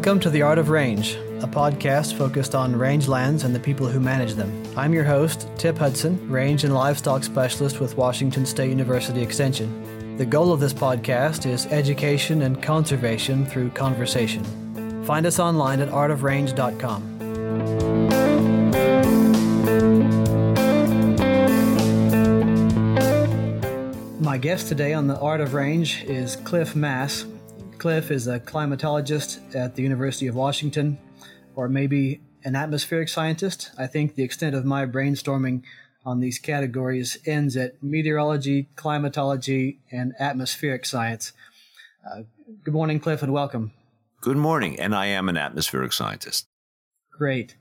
Welcome to The Art of Range, a podcast focused on rangelands and the people who manage them. I'm your host, Tip Hudson, range and livestock specialist with Washington State University Extension. The goal of this podcast is education and conservation through conversation. Find us online at artofrange.com. My guest today on the Art of Range is Cliff Mass. Cliff is a climatologist at the University of Washington, or maybe an atmospheric scientist. I think the extent of my brainstorming on these categories ends at meteorology, climatology, and atmospheric science. Uh, good morning, Cliff, and welcome. Good morning, and I am an atmospheric scientist. Great.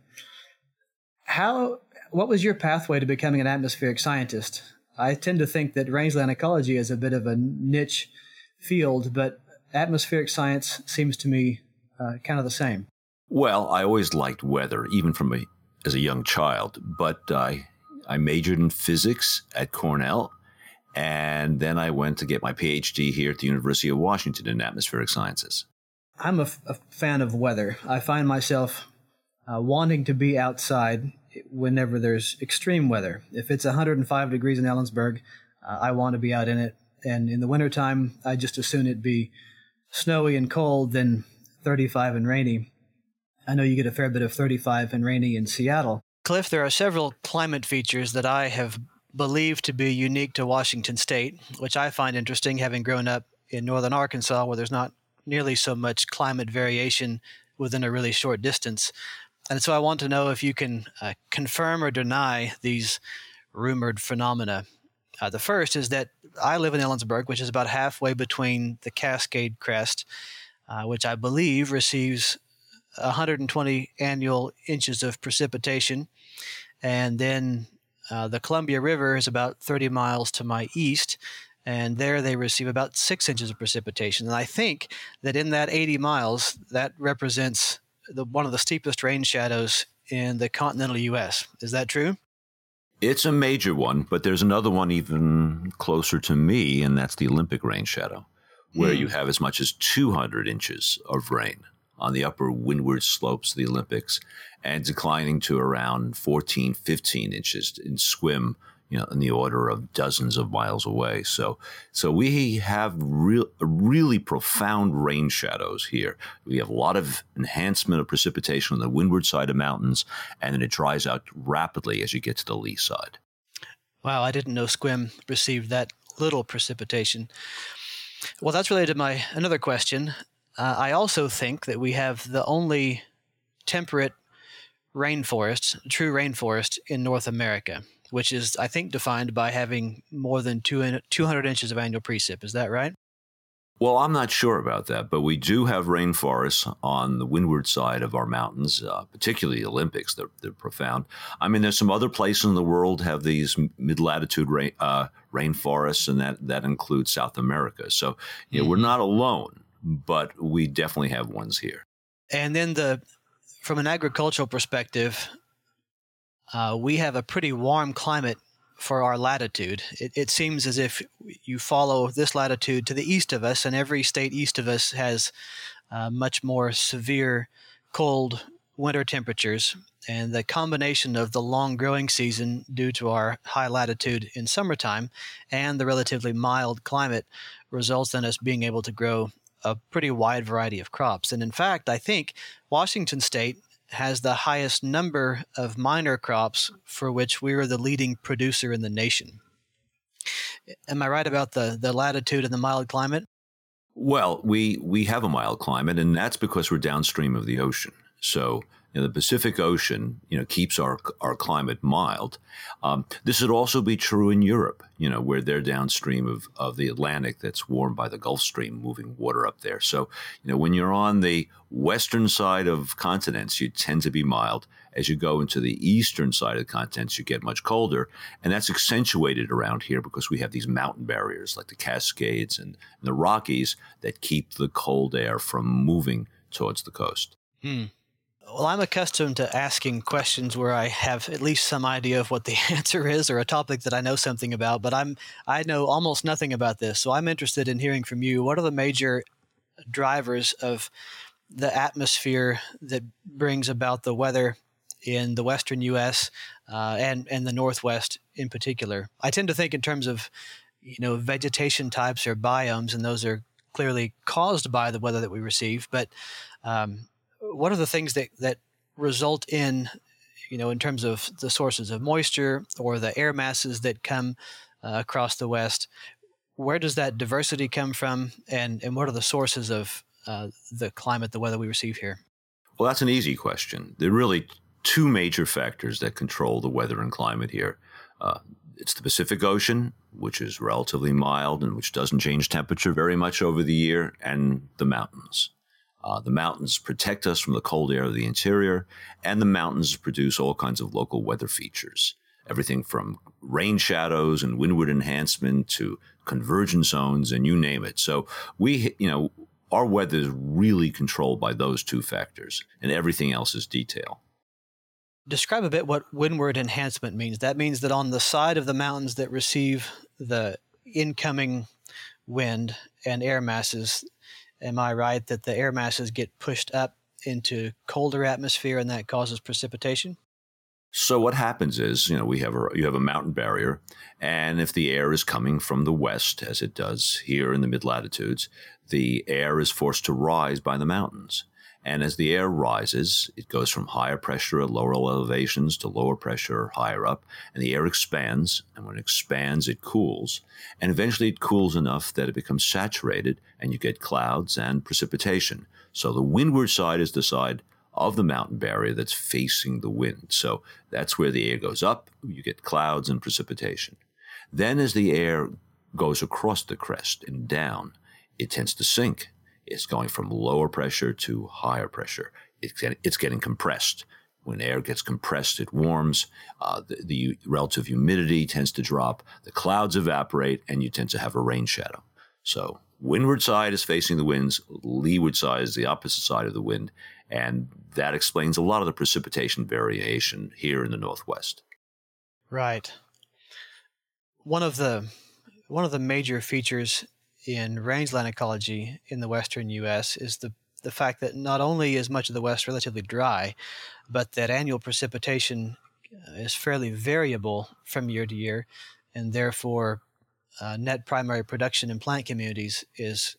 How? What was your pathway to becoming an atmospheric scientist? I tend to think that rangeland ecology is a bit of a niche field, but atmospheric science seems to me uh, kind of the same. Well, I always liked weather, even from a, as a young child, but I, I majored in physics at Cornell, and then I went to get my PhD here at the University of Washington in atmospheric sciences. I'm a, f- a fan of weather. I find myself uh, wanting to be outside whenever there's extreme weather. If it's 105 degrees in Ellensburg, uh, I want to be out in it. And in the wintertime, I just as soon it be snowy and cold than 35 and rainy. I know you get a fair bit of 35 and rainy in Seattle. Cliff, there are several climate features that I have believed to be unique to Washington state, which I find interesting having grown up in northern Arkansas where there's not nearly so much climate variation within a really short distance. And so I want to know if you can uh, confirm or deny these rumored phenomena. Uh, the first is that I live in Ellensburg, which is about halfway between the Cascade Crest, uh, which I believe receives 120 annual inches of precipitation. And then uh, the Columbia River is about 30 miles to my east, and there they receive about six inches of precipitation. And I think that in that 80 miles, that represents the, one of the steepest rain shadows in the continental U.S. Is that true? It's a major one, but there's another one even closer to me, and that's the Olympic rain shadow, where mm. you have as much as 200 inches of rain on the upper windward slopes of the Olympics and declining to around 14, 15 inches in Sequim you know, in the order of dozens of miles away. So, so we have real, really profound rain shadows here. We have a lot of enhancement of precipitation on the windward side of mountains, and then it dries out rapidly as you get to the lee side. Wow, I didn't know Sequim received that little precipitation. Well, that's related to my another question. Uh, I also think that we have the only temperate rainforest, true rainforest in North America which is, I think, defined by having more than 200 inches of annual precip. Is that right? Well, I'm not sure about that, but we do have rainforests on the windward side of our mountains, uh, particularly the Olympics. They're, they're, profound. I mean, there's some other places in the world have these mid latitude rain, uh, rainforests, and that, that includes South America. So, you know, mm-hmm. we're not alone, but we definitely have ones here. And then the from an agricultural perspective, uh, we have a pretty warm climate for our latitude. It, it, seems as if you follow this latitude to the east of us, and every state east of us has uh, much more severe cold winter temperatures. And the combination of the long growing season due to our high latitude in summertime and the relatively mild climate results in us being able to grow a pretty wide variety of crops. And in fact, I think Washington state has the highest number of minor crops for which we are the leading producer in the nation. Am I right about the, the latitude and the mild climate? Well, we, we have a mild climate, and that's because we're downstream of the ocean. So you know, the Pacific Ocean, you know, keeps our our climate mild. Um, this would also be true in Europe, you know, where they're downstream of, of the Atlantic that's warmed by the Gulf Stream moving water up there. So, you know, when you're on the western side of continents, you tend to be mild. As you go into the eastern side of the continents, you get much colder, and that's accentuated around here because we have these mountain barriers like the Cascades and, and the Rockies that keep the cold air from moving towards the coast. Hmm. Well, I'm accustomed to asking questions where I have at least some idea of what the answer is or a topic that I know something about, but I'm I know almost nothing about this. So I'm interested in hearing from you. What are the major drivers of the atmosphere that brings about the weather in the western U.S. Uh, and and the Northwest in particular. I tend to think in terms of you know vegetation types or biomes, and those are clearly caused by the weather that we receive. But um, what are the things that that result in you know in terms of the sources of moisture or the air masses that come uh, across the West? Where does that diversity come from, and and what are the sources of uh, the climate, the weather we receive here? Well, that's an easy question. There are really two major factors that control the weather and climate here. Uh, it's the Pacific Ocean, which is relatively mild and which doesn't change temperature very much over the year, and the mountains. Uh, the mountains protect us from the cold air of the interior, and the mountains produce all kinds of local weather features. Everything from rain shadows and windward enhancement to convergence zones, and you name it. So we, you know, our weather is really controlled by those two factors, and everything else is detail. Describe a bit what windward enhancement means. That means that on the side of the mountains that receive the incoming wind and air masses, am I right that the air masses get pushed up into colder atmosphere and that causes precipitation? So what happens is, you know, we have a you have a mountain barrier, and if the air is coming from the west, as it does here in the mid latitudes, the air is forced to rise by the mountains. And as the air rises, it goes from higher pressure at lower elevations to lower pressure higher up, and the air expands. And when it expands, it cools. And eventually it cools enough that it becomes saturated, and you get clouds and precipitation. So the windward side is the side of the mountain barrier that's facing the wind. So that's where the air goes up, you get clouds and precipitation. Then as the air goes across the crest and down, it tends to sink. It's going from lower pressure to higher pressure. It's getting, it's getting compressed. When air gets compressed, it warms. Uh, the, the relative humidity tends to drop. The clouds evaporate, and you tend to have a rain shadow. So windward side is facing the winds, leeward side is the opposite side of the wind, and that explains a lot of the precipitation variation here in the Northwest. Right. One of the one of the major features in rangeland ecology in the western U.S. is the the fact that not only is much of the West relatively dry, but that annual precipitation uh, is fairly variable from year to year, and therefore uh, net primary production in plant communities is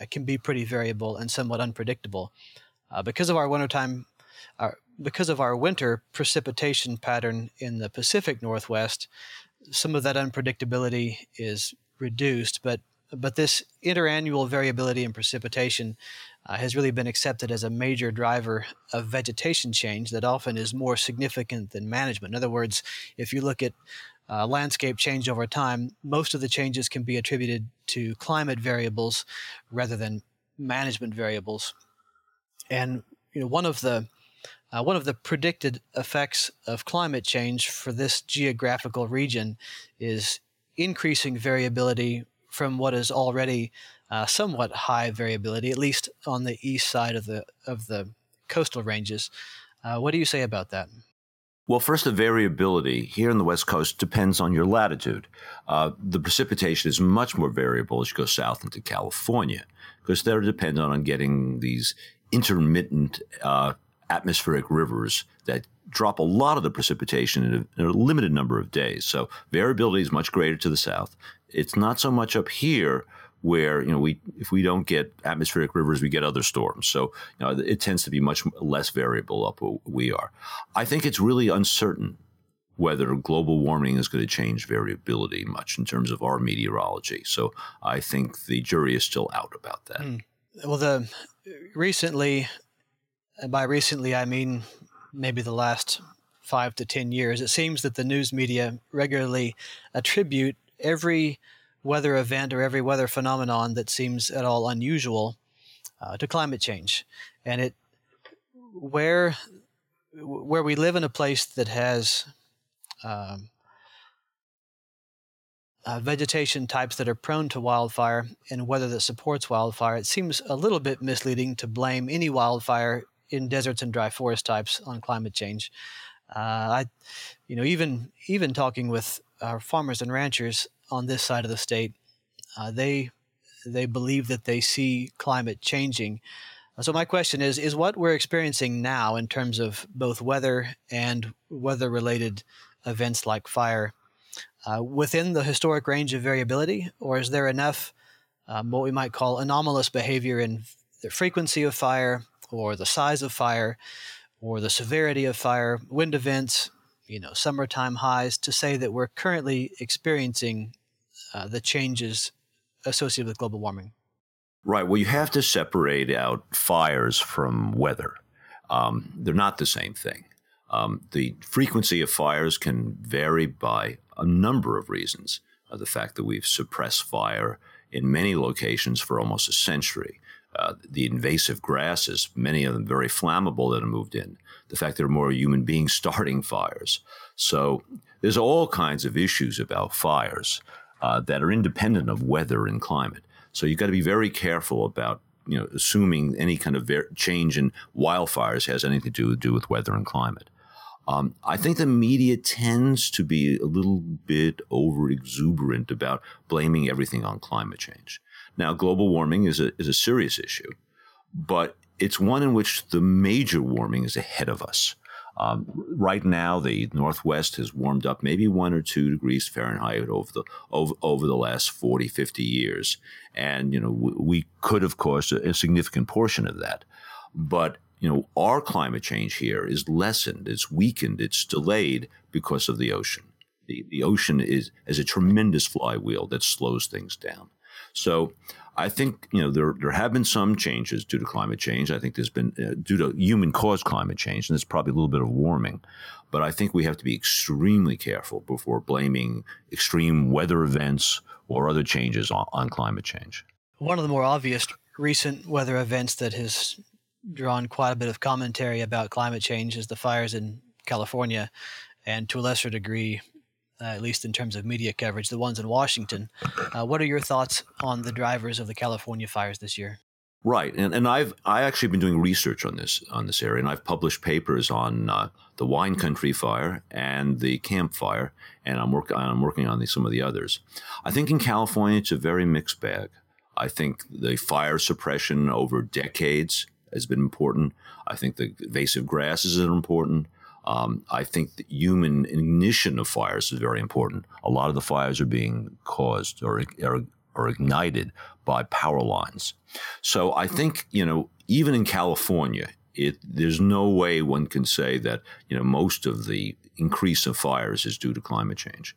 uh, can be pretty variable and somewhat unpredictable. Uh, because of our wintertime, our, because of our winter precipitation pattern in the Pacific Northwest, some of that unpredictability is reduced, but but this interannual variability in precipitation uh, has really been accepted as a major driver of vegetation change that often is more significant than management. In other words, if you look at uh, landscape change over time, most of the changes can be attributed to climate variables rather than management variables. And you know, one of the uh, one of the predicted effects of climate change for this geographical region is increasing variability from what is already uh, somewhat high variability, at least on the east side of the of the coastal ranges. Uh, what do you say about that? Well, first, the variability here in the West Coast depends on your latitude. Uh, the precipitation is much more variable as you go south into California because they're dependent on getting these intermittent uh, atmospheric rivers that drop a lot of the precipitation in a, in a, limited number of days. So variability is much greater to the south. It's not so much up here where you know we if we don't get atmospheric rivers, we get other storms. So you know, it tends to be much less variable up where we are. I think it's really uncertain whether global warming is going to change variability much in terms of our meteorology. So I think the jury is still out about that. Mm. Well, the recently, by recently I mean maybe the last five to ten years, it seems that the news media regularly attribute every weather event or every weather phenomenon that seems at all unusual uh, to climate change, and it where where we live in a place that has um, uh, vegetation types that are prone to wildfire and weather that supports wildfire, it seems a little bit misleading to blame any wildfire in deserts and dry forest types on climate change. Uh, I, you know, even even talking with our farmers and ranchers on this side of the state, uh, they they believe that they see climate changing So my question is: Is what we're experiencing now, in terms of both weather and weather-related events like fire, uh, within the historic range of variability, or is there enough um, what we might call anomalous behavior in the frequency of fire, or the size of fire, or the severity of fire, wind events, you know, summertime highs, to say that we're currently experiencing uh, the changes associated with global warming? Right. Well, you have to separate out fires from weather. Um, they're not the same thing. Um, the frequency of fires can vary by a number of reasons. Uh, the fact that we've suppressed fire in many locations for almost a century, uh, the invasive grasses, many of them very flammable that have moved in, the fact there are more human beings starting fires. So there's all kinds of issues about fires uh, that are independent of weather and climate. So you've got to be very careful about you know assuming any kind of ver- change in wildfires has anything to do with weather and climate. Um, I think the media tends to be a little bit over exuberant about blaming everything on climate change. Now, global warming is a, is a serious issue, but it's one in which the major warming is ahead of us. Um, right now, the Northwest has warmed up maybe one or two degrees Fahrenheit over the over, over the last 40, 50 years. And, you know, we, we could, of course, a, a significant portion of that. But you know, our climate change here is lessened, it's weakened, it's delayed because of the ocean. The, the ocean is, is a tremendous flywheel that slows things down. So I think, you know, there, there have been some changes due to climate change. I think there's been, uh, due to human caused climate change, and there's probably a little bit of warming. But I think we have to be extremely careful before blaming extreme weather events or other changes on, on climate change. One of the more obvious recent weather events that has drawn quite a bit of commentary about climate change is the fires in California, and to a lesser degree, uh, at least in terms of media coverage, the ones in Washington. Uh, what are your thoughts on the drivers of the California fires this year? Right, and and I've I actually been doing research on this on this area, and I've published papers on uh, the Wine Country fire and the Camp Fire, and I'm working I'm working on some of the others. I think in California it's a very mixed bag. I think the fire suppression over decades has been important. I think the invasive grasses are important. Um, I think the human ignition of fires is very important. A lot of the fires are being caused or, or ignited by power lines. So I think, you know, even in California, it, there's no way one can say that, you know, most of the increase of fires is due to climate change.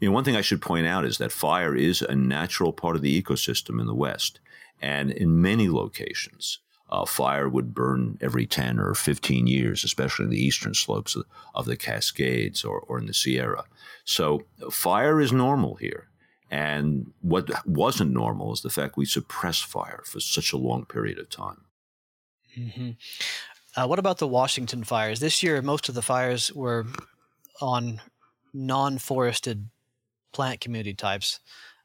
You know, one thing I should point out is that fire is a natural part of the ecosystem in the West. And in many locations, fire would burn every 10 or 15 years, especially in the eastern slopes of, of the Cascades or, or in the Sierra. So fire is normal here. And what wasn't normal is the fact we suppressed fire for such a long period of time. Mm-hmm. Uh, what about the Washington fires? This year, most of the fires were on non forested plant community types,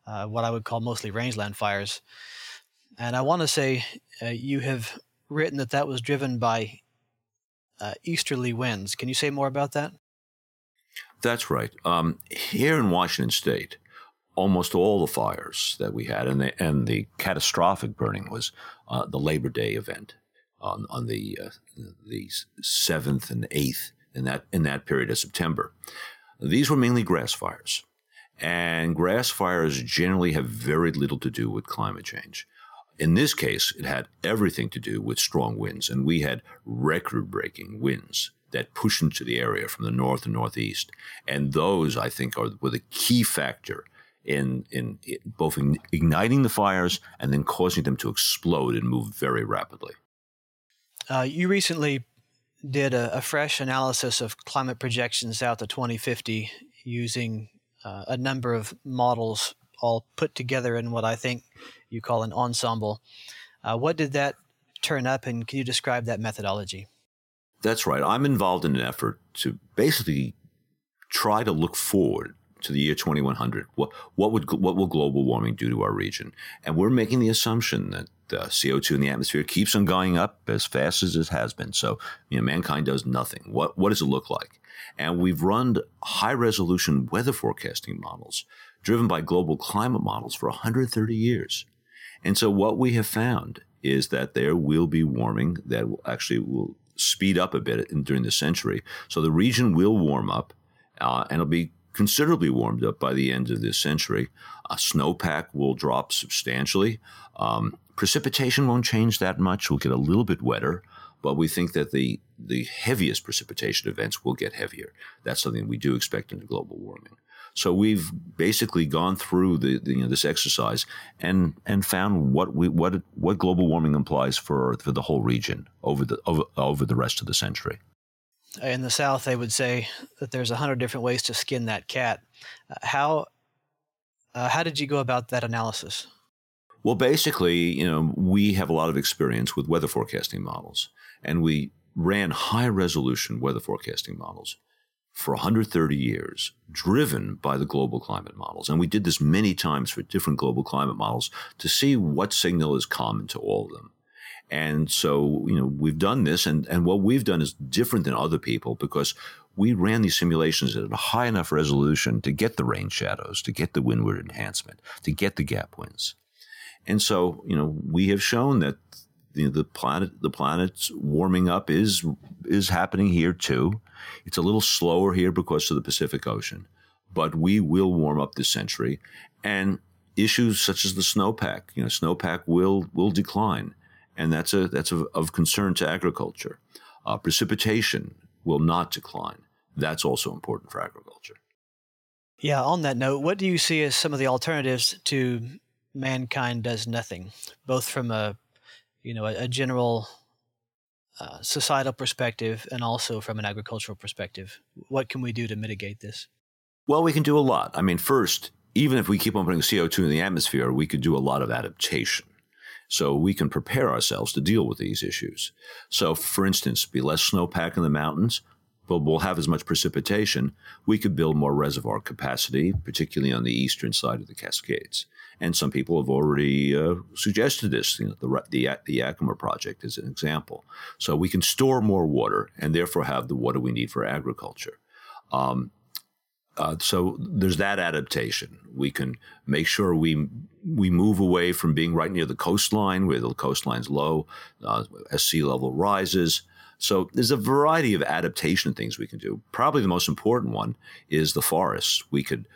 uh, what I would call mostly rangeland fires. And I want to say uh, you have written that that was driven by uh, easterly winds. Can you say more about that? That's right. Um, here in Washington State, almost all the fires that we had, and the and the catastrophic burning was uh, the Labor Day event on on the uh, the seventh and eighth in that in that period of September. These were mainly grass fires, and grass fires generally have very little to do with climate change. In this case, it had everything to do with strong winds, and we had record breaking winds that pushed into the area from the north and northeast. And those, I think, are, were the key factor in, in, both in igniting the fires and then causing them to explode and move very rapidly. Uh, you recently did a, a, fresh analysis of climate projections out to 2050 using uh, a number of models all put together in what I think you call an ensemble. Uh, what did that turn up, and can you describe that methodology? That's right. I'm involved in an effort to basically try to look forward to the year 2100. What what would what will global warming do to our region? And we're making the assumption that uh, CO2 in the atmosphere keeps on going up as fast as it has been. So you know, mankind does nothing. What what does it look like? And we've run high resolution weather forecasting models driven by global climate models for 130 years. And so what we have found is that there will be warming that will actually will speed up a bit in, during the century. So the region will warm up, uh, and it'll be considerably warmed up by the end of this century. Uh, snowpack will drop substantially. Um, precipitation won't change that much. We'll get a little bit wetter, but we think that the the heaviest precipitation events will get heavier. That's something we do expect in global warming. So we've basically gone through the, the, you know, this exercise and and found what we what what global warming implies for for the whole region over the over, over the rest of the century. In the South, they would say that there's a hundred different ways to skin that cat. Uh, how uh, how did you go about that analysis? Well, basically, you know, we have a lot of experience with weather forecasting models, and we ran high resolution weather forecasting models for 130 years, driven by the global climate models. And we did this many times for different global climate models to see what signal is common to all of them. And so, you know, we've done this, and, and what we've done is different than other people because we ran these simulations at a high enough resolution to get the rain shadows, to get the windward enhancement, to get the gap winds. And so, you know, we have shown that you know, the planet the planet's warming up is is happening here too. It's a little slower here because of the Pacific Ocean, but we will warm up this century, and issues such as the snowpack, you know, snowpack will will decline, and that's a that's a, of concern to agriculture. Uh, precipitation will not decline. That's also important for agriculture. Yeah. On that note, what do you see as some of the alternatives to mankind does nothing, both from a you know, a, a general uh, societal perspective and also from an agricultural perspective. What can we do to mitigate this? Well, we can do a lot. I mean, first, even if we keep on putting CO2 in the atmosphere, we could do a lot of adaptation. So we can prepare ourselves to deal with these issues. So, for instance, be less snowpack in the mountains, but we'll have as much precipitation. We could build more reservoir capacity, particularly on the eastern side of the Cascades and some people have already uh, suggested this. You know, the, the the Yakima project is an example. So we can store more water and therefore have the water we need for agriculture. Um, uh, so there's that adaptation. We can make sure we we move away from being right near the coastline, where the coastline's low, uh, as sea level rises. So there's a variety of adaptation things we can do. Probably the most important one is the forests. We could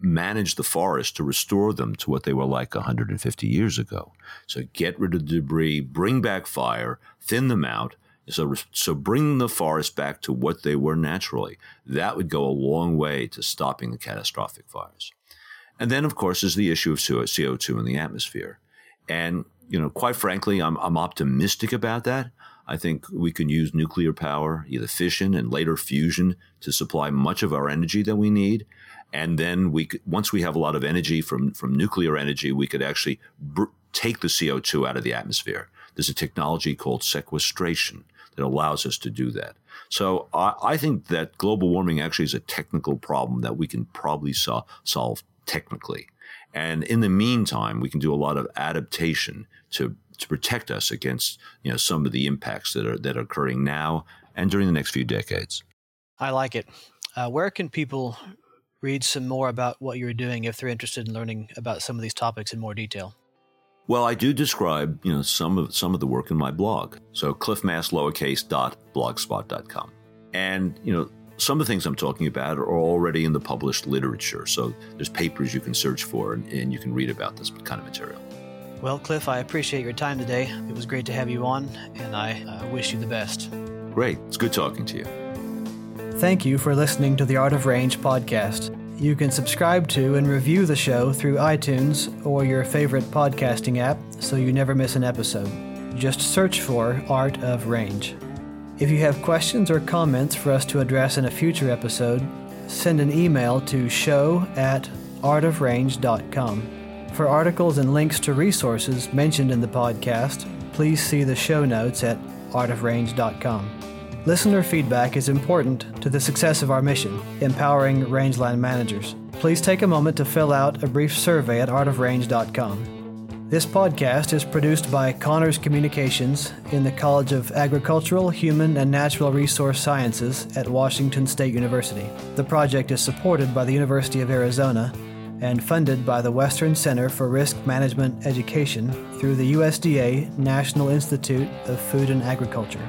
manage the forest to restore them to what they were like 150 years ago. So get rid of the debris, bring back fire, thin them out. So, so bring the forest back to what they were naturally. That would go a long way to stopping the catastrophic fires. And then, of course, is the issue of CO2 in the atmosphere. And, you know, quite frankly, I'm, I'm optimistic about that. I think we can use nuclear power, either fission and later fusion, to supply much of our energy that we need and then we could, once we have a lot of energy from from nuclear energy, we could actually br- take the CO two out of the atmosphere. There's a technology called sequestration that allows us to do that. So I, I think that global warming actually is a technical problem that we can probably so- solve technically. And in the meantime, we can do a lot of adaptation to to protect us against you know some of the impacts that are that are occurring now and during the next few decades. I like it. Uh, where can people read some more about what you're doing if they're interested in learning about some of these topics in more detail? Well, I do describe, you know, some of some of the work in my blog. So cliffmasslowercase.blogspot.com. And, you know, some of the things I'm talking about are already in the published literature. So there's papers you can search for and, and you can read about this kind of material. Well, Cliff, I appreciate your time today. It was great to have you on, and I uh, wish you the best. Great. It's good talking to you. Thank you for listening to the Art of Range podcast. You can subscribe to and review the show through iTunes or your favorite podcasting app so you never miss an episode. Just search for Art of Range. If you have questions or comments for us to address in a future episode, send an email to show at artofrange.com. For articles and links to resources mentioned in the podcast, please see the show notes at artofrange.com. Listener feedback is important to the success of our mission, empowering rangeland managers. Please take a moment to fill out a brief survey at artofrange.com. This podcast is produced by CAHNRS Communications in the College of Agricultural, Human, and Natural Resource Sciences at Washington State University. The project is supported by the University of Arizona and funded by the Western Center for Risk Management Education through the USDA National Institute of Food and Agriculture.